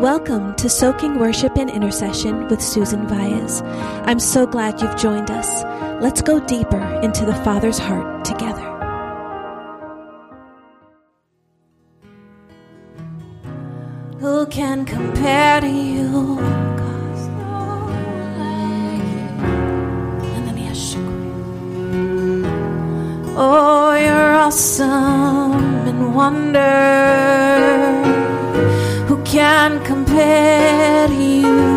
Welcome to Soaking Worship and Intercession with Susan Valles. I'm so glad you've joined us. Let's go deeper into the Father's heart together. Who can compare to you? Oh, you're awesome and wonder. Can compare you?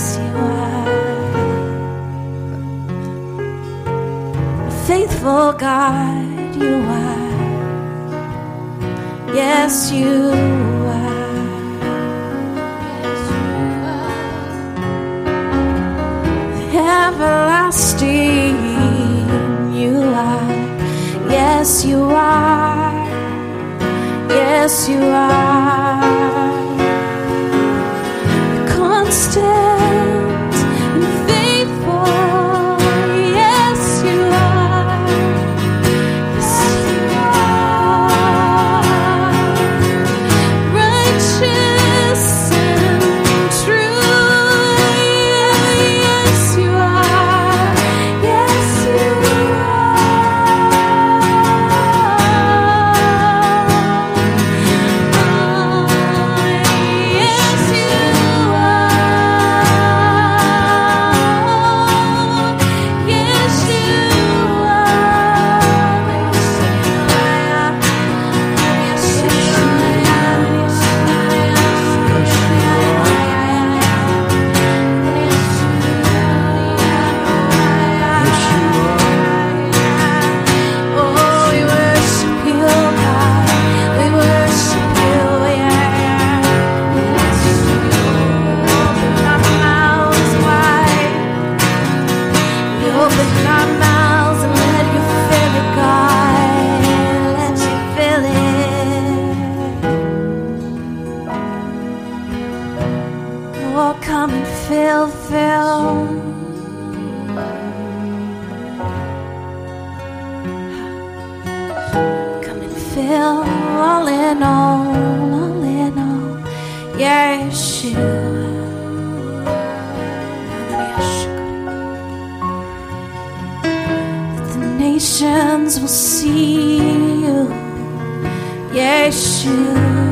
see why. Faithful God, you are. Yes, you are. everlasting you are. Yes, you are. Yes, you are. Yeshua.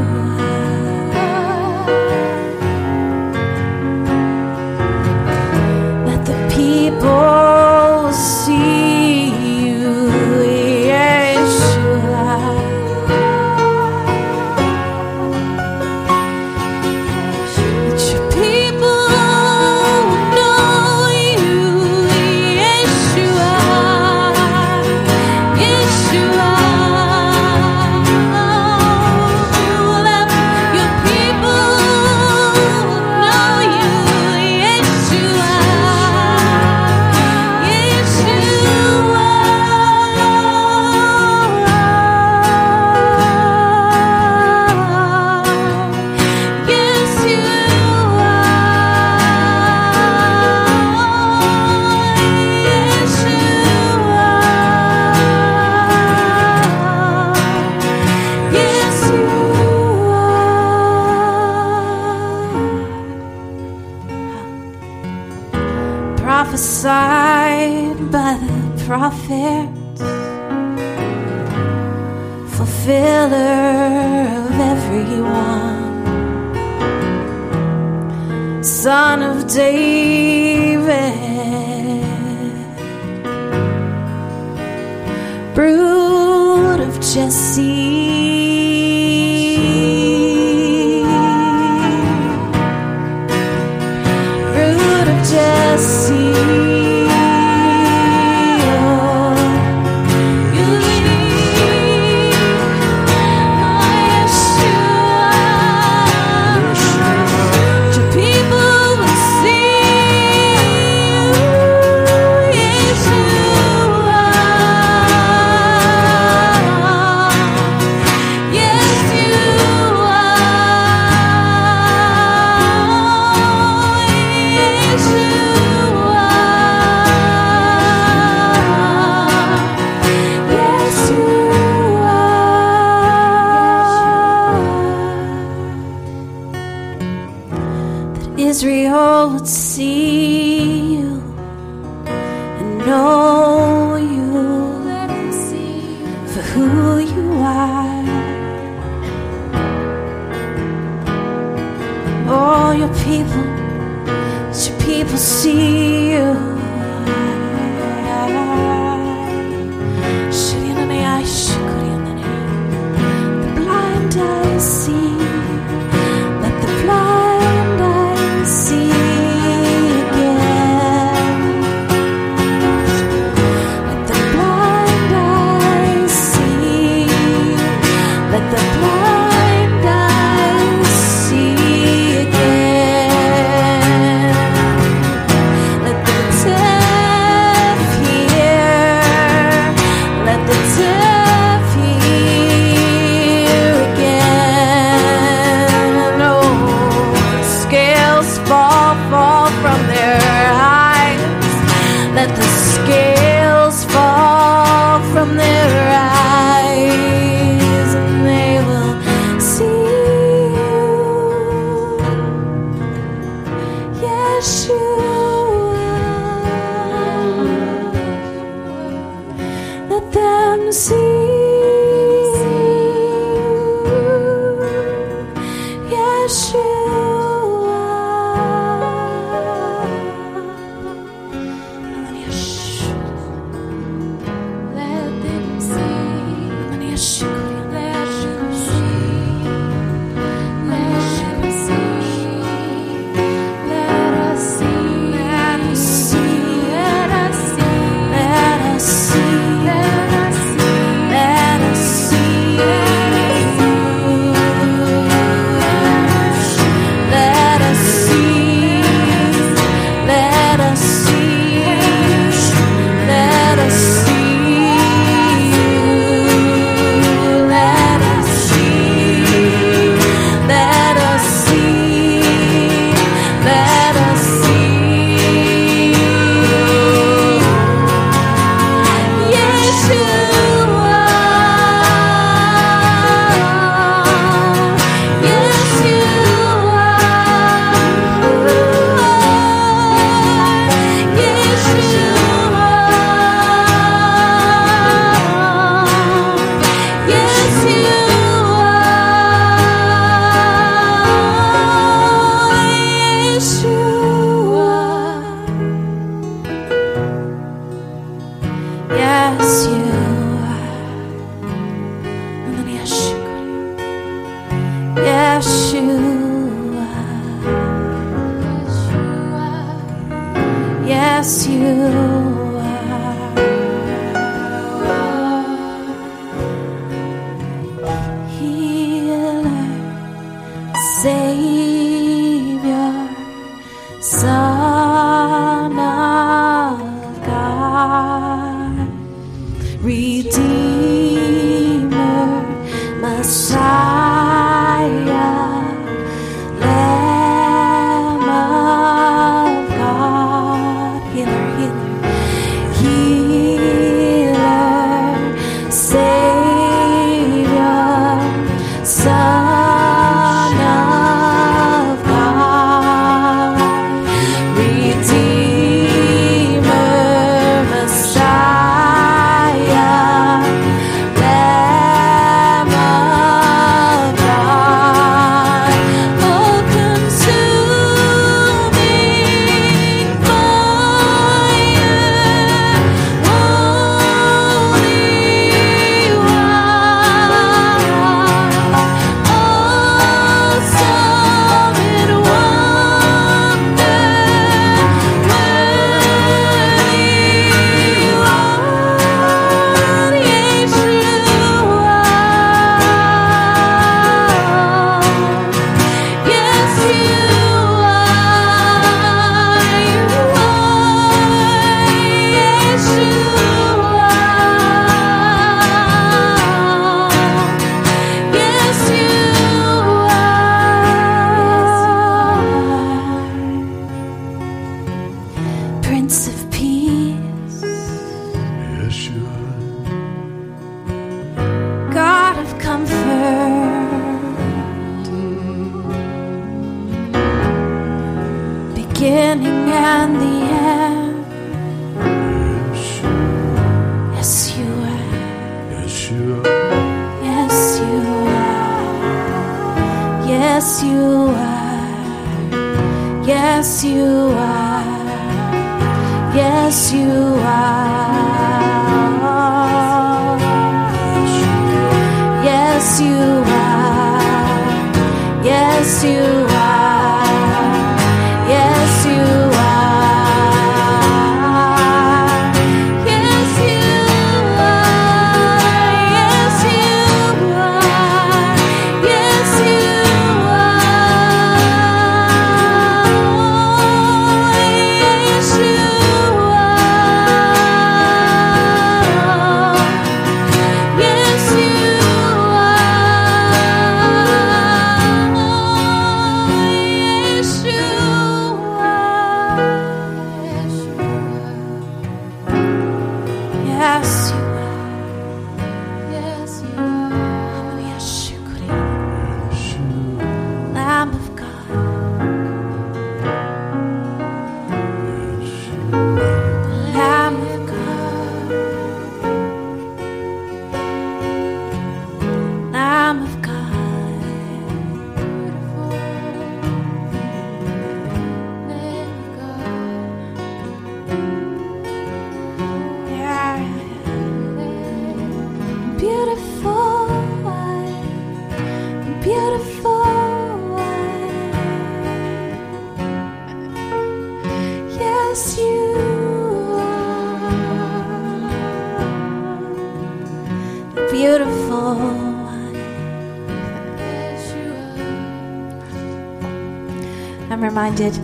Reminded,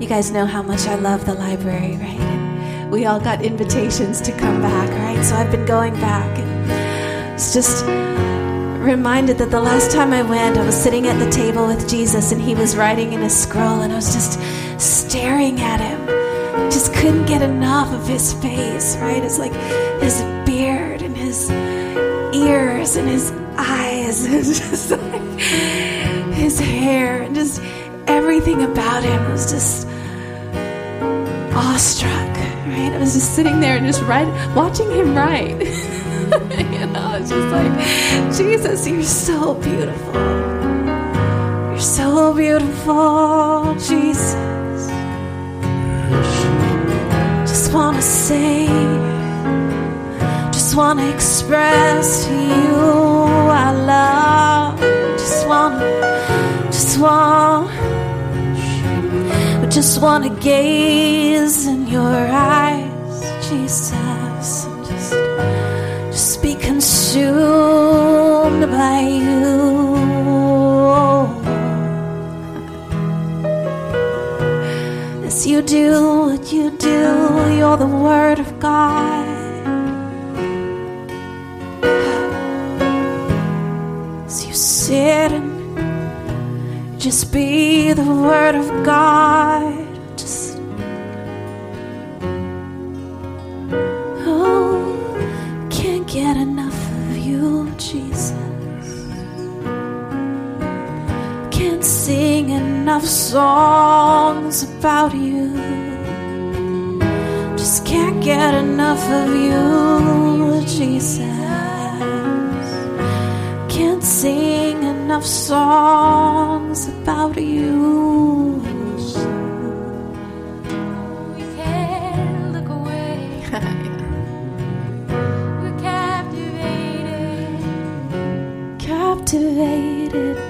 you guys know how much I love the library, right? And we all got invitations to come back, right? So I've been going back and it's just reminded that the last time I went, I was sitting at the table with Jesus and he was writing in a scroll and I was just staring at him. Just couldn't get enough of his face, right? It's like his beard and his ears and his eyes and just like his hair everything about him I was just awestruck, right? I was just sitting there and just write, watching him write. you know, I was just like, Jesus, you're so beautiful. You're so beautiful, Jesus. Just want to say, just want to express to you I love. Just want just want, just want to gaze in your eyes, Jesus, and just, just be consumed by you. As you do what you do, you're the Word of God. As you sit and just be the Word of God. Just oh, can't get enough of you, Jesus. Can't sing enough songs about you. Just can't get enough of you, Jesus. Can't sing enough songs about you. We can't look away. We're captivated Captivated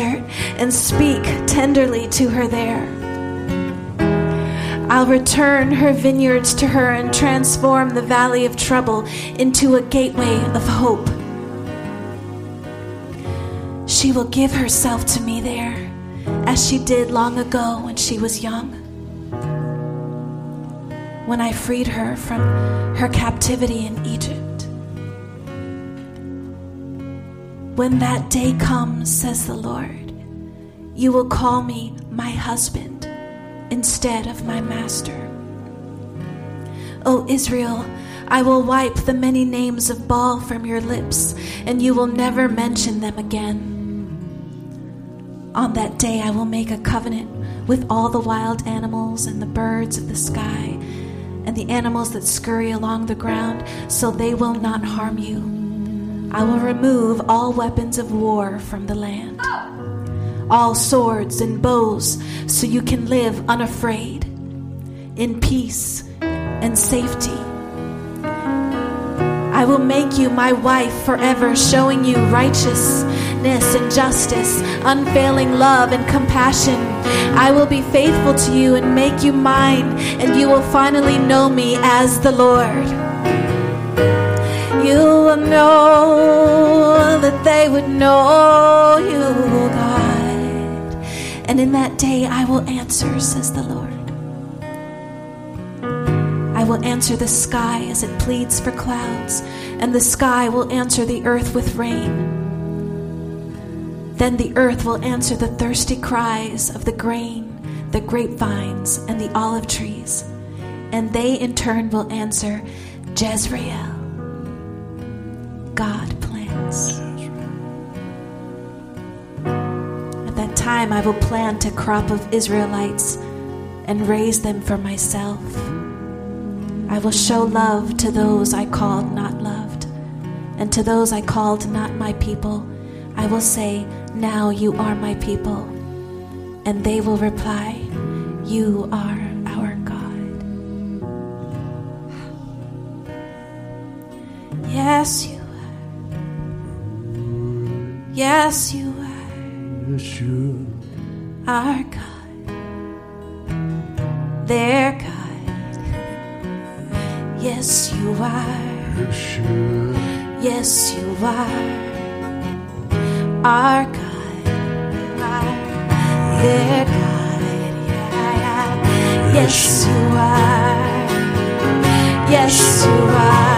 and speak tenderly to her there. I'll return her vineyards to her and transform the valley of trouble into a gateway of hope. She will give herself to me there, as she did long ago when she was young when I freed her from her captivity in Egypt. When that day comes, says the Lord, you will call me my husband instead of my master. O Israel, I will wipe the many names of Baal from your lips, and you will never mention them again. On that day, I will make a covenant with all the wild animals and the birds of the sky and the animals that scurry along the ground, so they will not harm you. I will remove all weapons of war from the land, all swords and bows, so you can live unafraid, in peace and safety. I will make you my wife forever, showing you righteousness and justice, unfailing love and compassion. I will be faithful to you and make you mine, and you will finally know me as the Lord. You will know that they would know you, God. And in that day I will answer, says the Lord. I will answer the sky as it pleads for clouds, and the sky will answer the earth with rain. Then the earth will answer the thirsty cries of the grain, the grapevines, and the olive trees, and they in turn will answer Jezreel. God plants. At that time, I will plant a crop of Israelites and raise them for myself. I will show love to those I called not loved, and to those I called not my people. I will say, Now you are my people. And they will reply, You are our God. Yes. Yes, you are Yes, you our God. Their God. Yes, you are. yes, you Yes, you are our God, our, their God. Yeah, yeah. Yes, you are. Yes, you are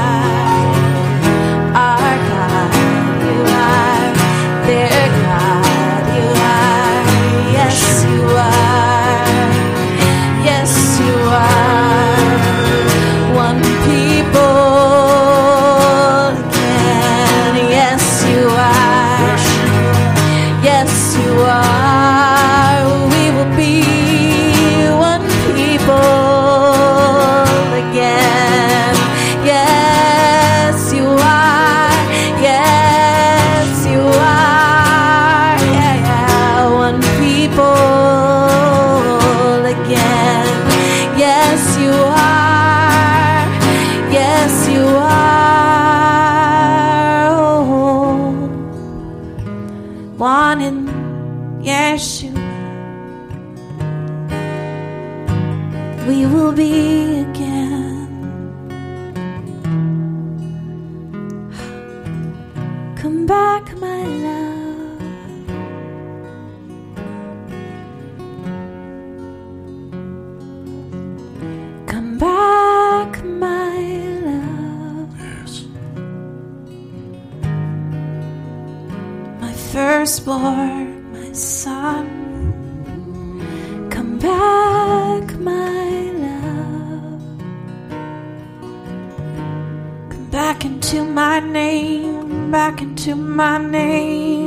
back into my name, back into my name.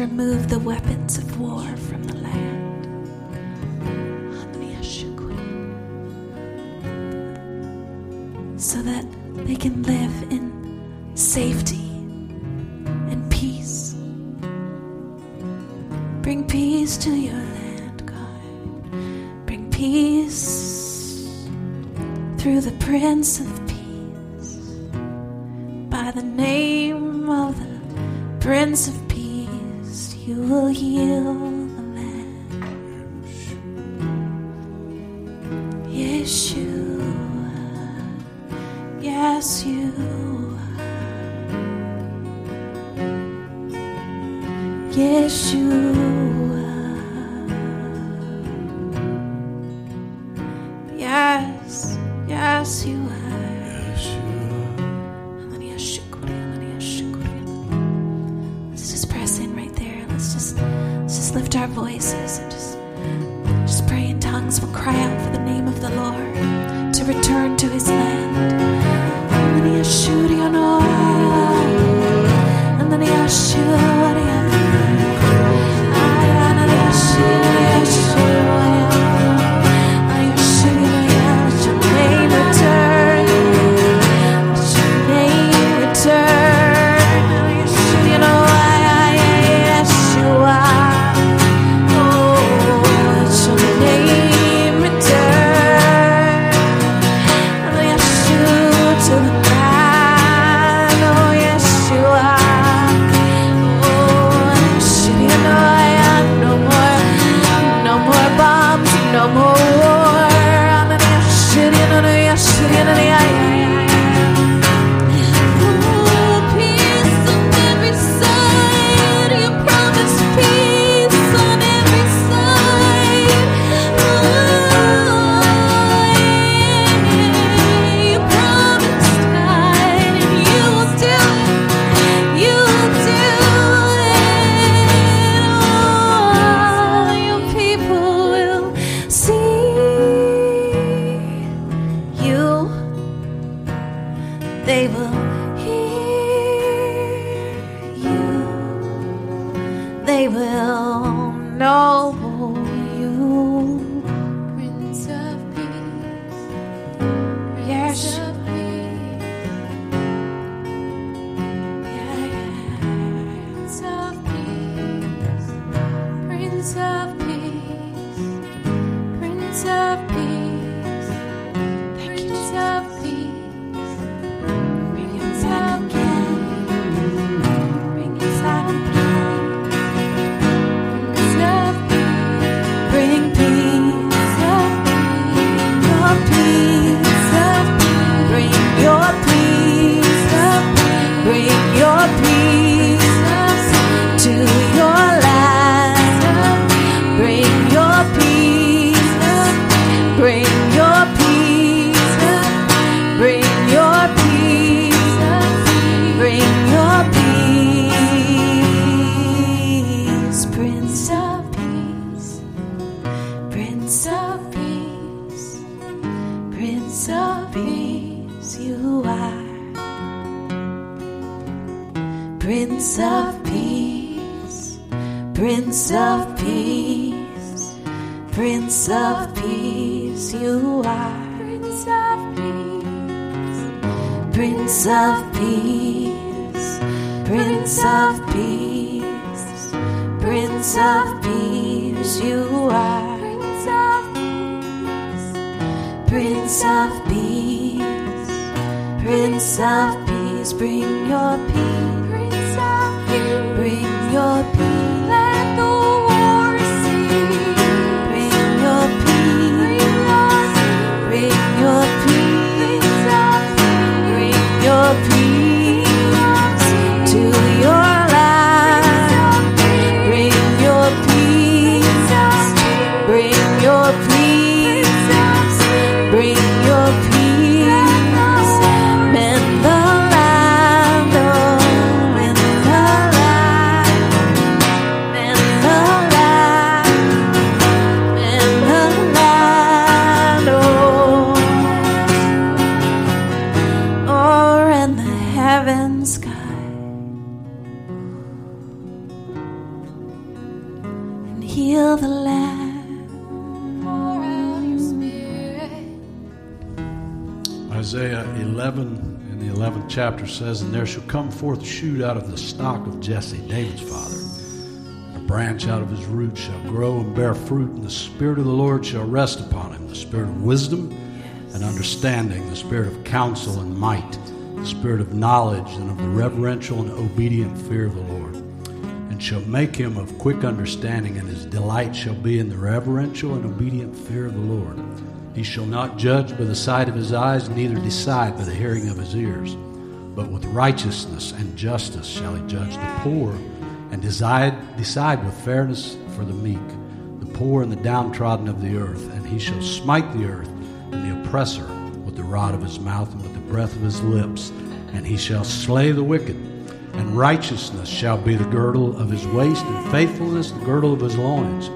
remove the weapons of war from the land. So that they can live in safety. Says, And there shall come forth shoot out of the stock of Jesse, David's father. A branch out of his root shall grow and bear fruit, and the Spirit of the Lord shall rest upon him the Spirit of wisdom and understanding, the Spirit of counsel and might, the Spirit of knowledge and of the reverential and obedient fear of the Lord. And shall make him of quick understanding, and his delight shall be in the reverential and obedient fear of the Lord. He shall not judge by the sight of his eyes, neither decide by the hearing of his ears. But with righteousness and justice shall he judge the poor, and decide, decide with fairness for the meek, the poor and the downtrodden of the earth. And he shall smite the earth and the oppressor with the rod of his mouth and with the breath of his lips. And he shall slay the wicked. And righteousness shall be the girdle of his waist, and faithfulness the girdle of his loins.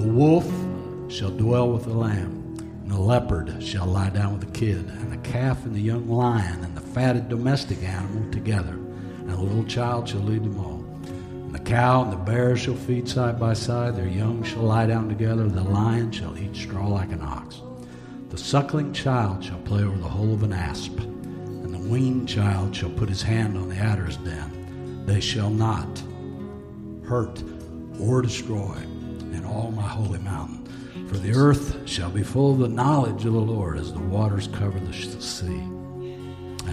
The wolf shall dwell with the lamb, and the leopard shall lie down with the kid, and the calf and the young lion, and fatted domestic animal together, and a little child shall lead them all. And the cow and the bear shall feed side by side, their young shall lie down together, the lion shall eat straw like an ox. The suckling child shall play over the hole of an asp, and the weaned child shall put his hand on the adder's den. They shall not hurt or destroy in all my holy mountain. For the earth shall be full of the knowledge of the Lord as the waters cover the sea.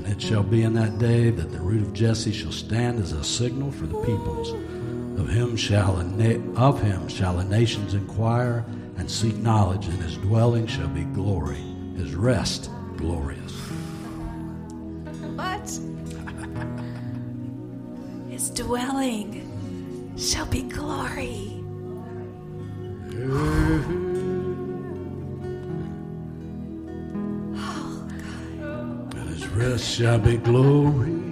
And it shall be in that day that the root of Jesse shall stand as a signal for the peoples. Of him shall a na- of him shall the nations inquire and seek knowledge, and his dwelling shall be glory, his rest glorious. What? His dwelling shall be glory. Shall be glory.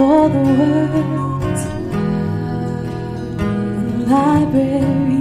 For the words. in The library.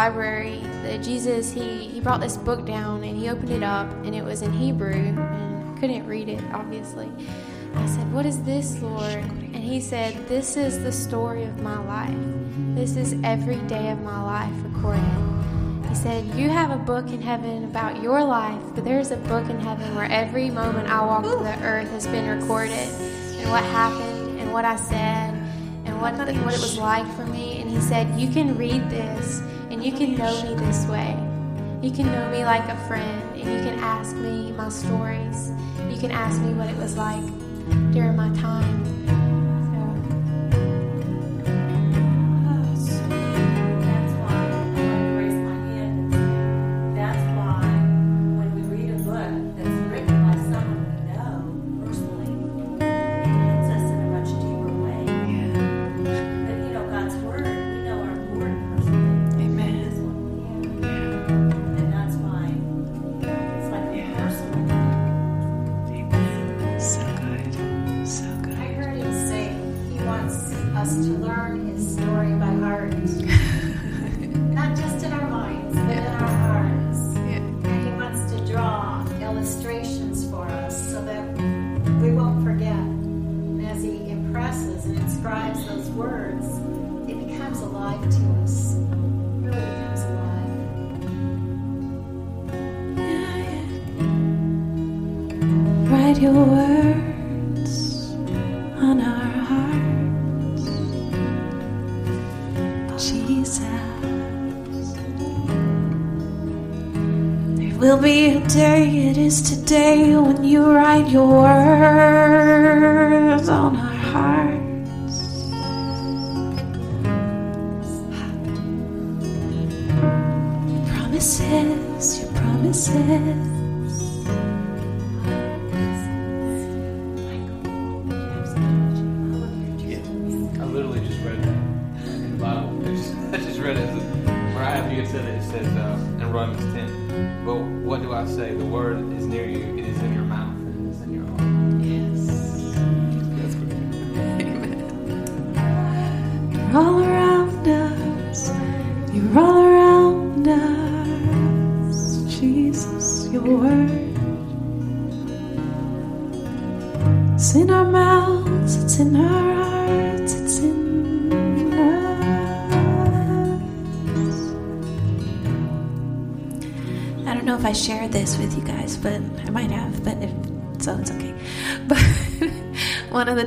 Library that Jesus he he brought this book down and he opened it up and it was in Hebrew and I couldn't read it obviously. I said, "What is this, Lord?" And he said, "This is the story of my life. This is every day of my life recorded." He said, You have a book in heaven about your life, but there's a book in heaven where every moment I walked the earth has been recorded and what happened and what I said and what, what it was like for me. And he said, You can read this and you can know me this way. You can know me like a friend and you can ask me my stories. You can ask me what it was like during my time. Is today,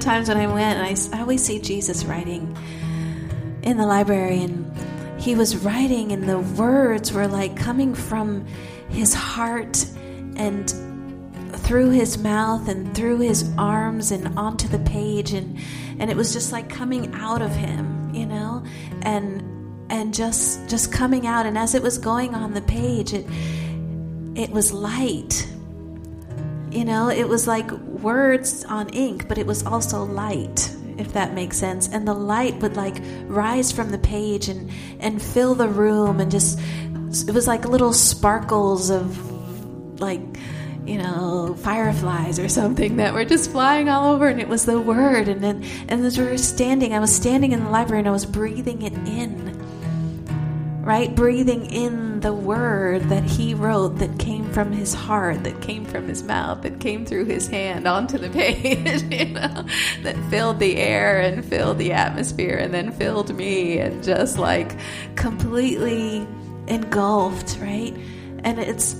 times when I went, i always see Jesus writing in the library and he was writing and the words were like coming from his heart and through his mouth and through his arms and onto the page and and it was just like coming out of him you know? And and just just coming out and as it was going on the page it it was light you know? It was like words on ink but it was also light if that makes sense and the light would like rise from the page and and fill the room and just it was like little sparkles of like you know fireflies or something that were just flying all over and it was the word and then and as we were standing i was standing in the library and i was breathing it in right? Breathing in the word that he wrote that came from his heart, that came from his mouth, that came through his hand onto the page, you know, that filled the air and filled the atmosphere and then filled me and just like completely engulfed, right? And it's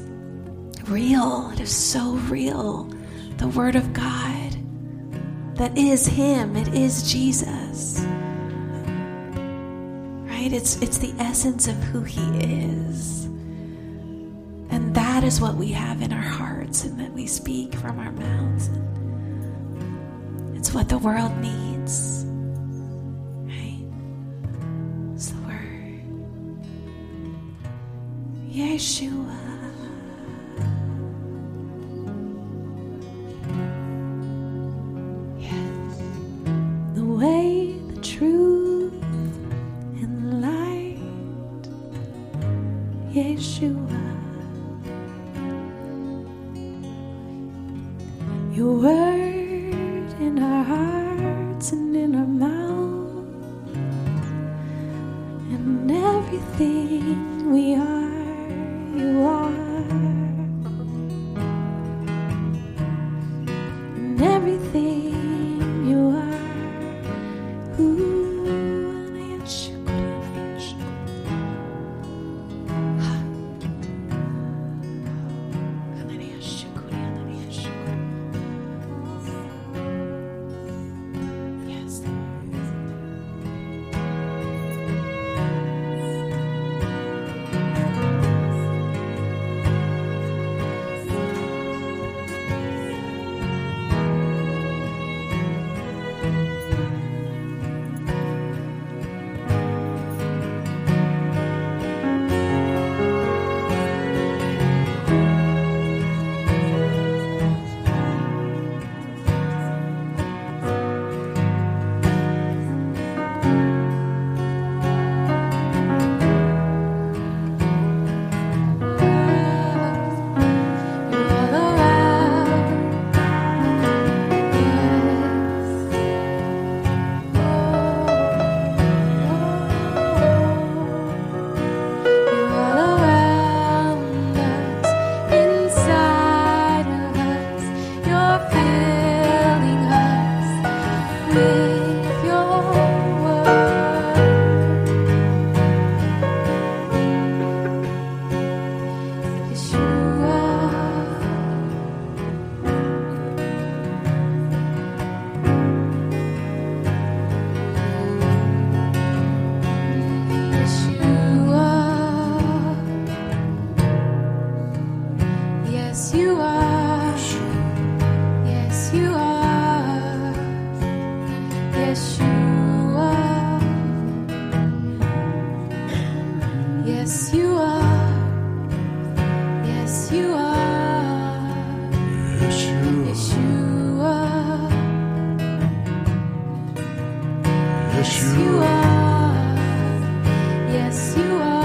real. It is so real. The word of God that is him, it is Jesus right? It's it's the essence of who he is. And that is what we have in our hearts and that we speak from our mouths. It's what the world needs. Right? It's the word. Yeshua. Yes, you are. Yes, you are.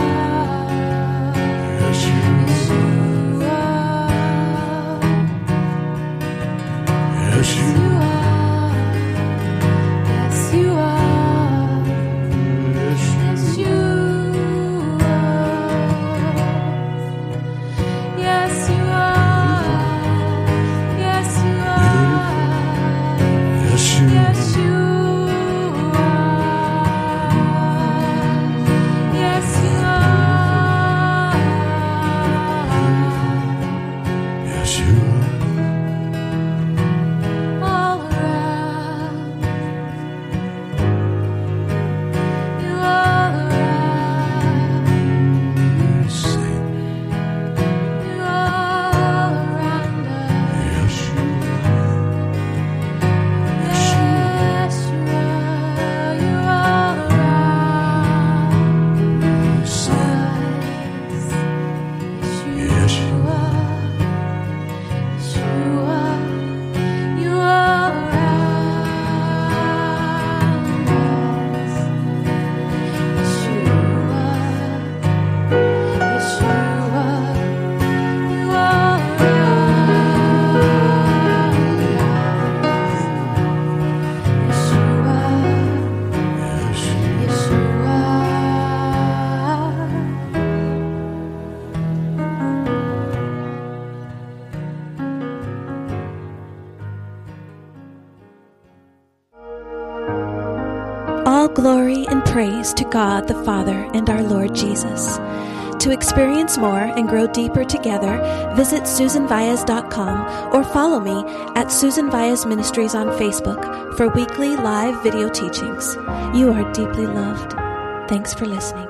God the Father and our Lord Jesus. To experience more and grow deeper together, visit SusanVias.com or follow me at Susan Vias Ministries on Facebook for weekly live video teachings. You are deeply loved. Thanks for listening.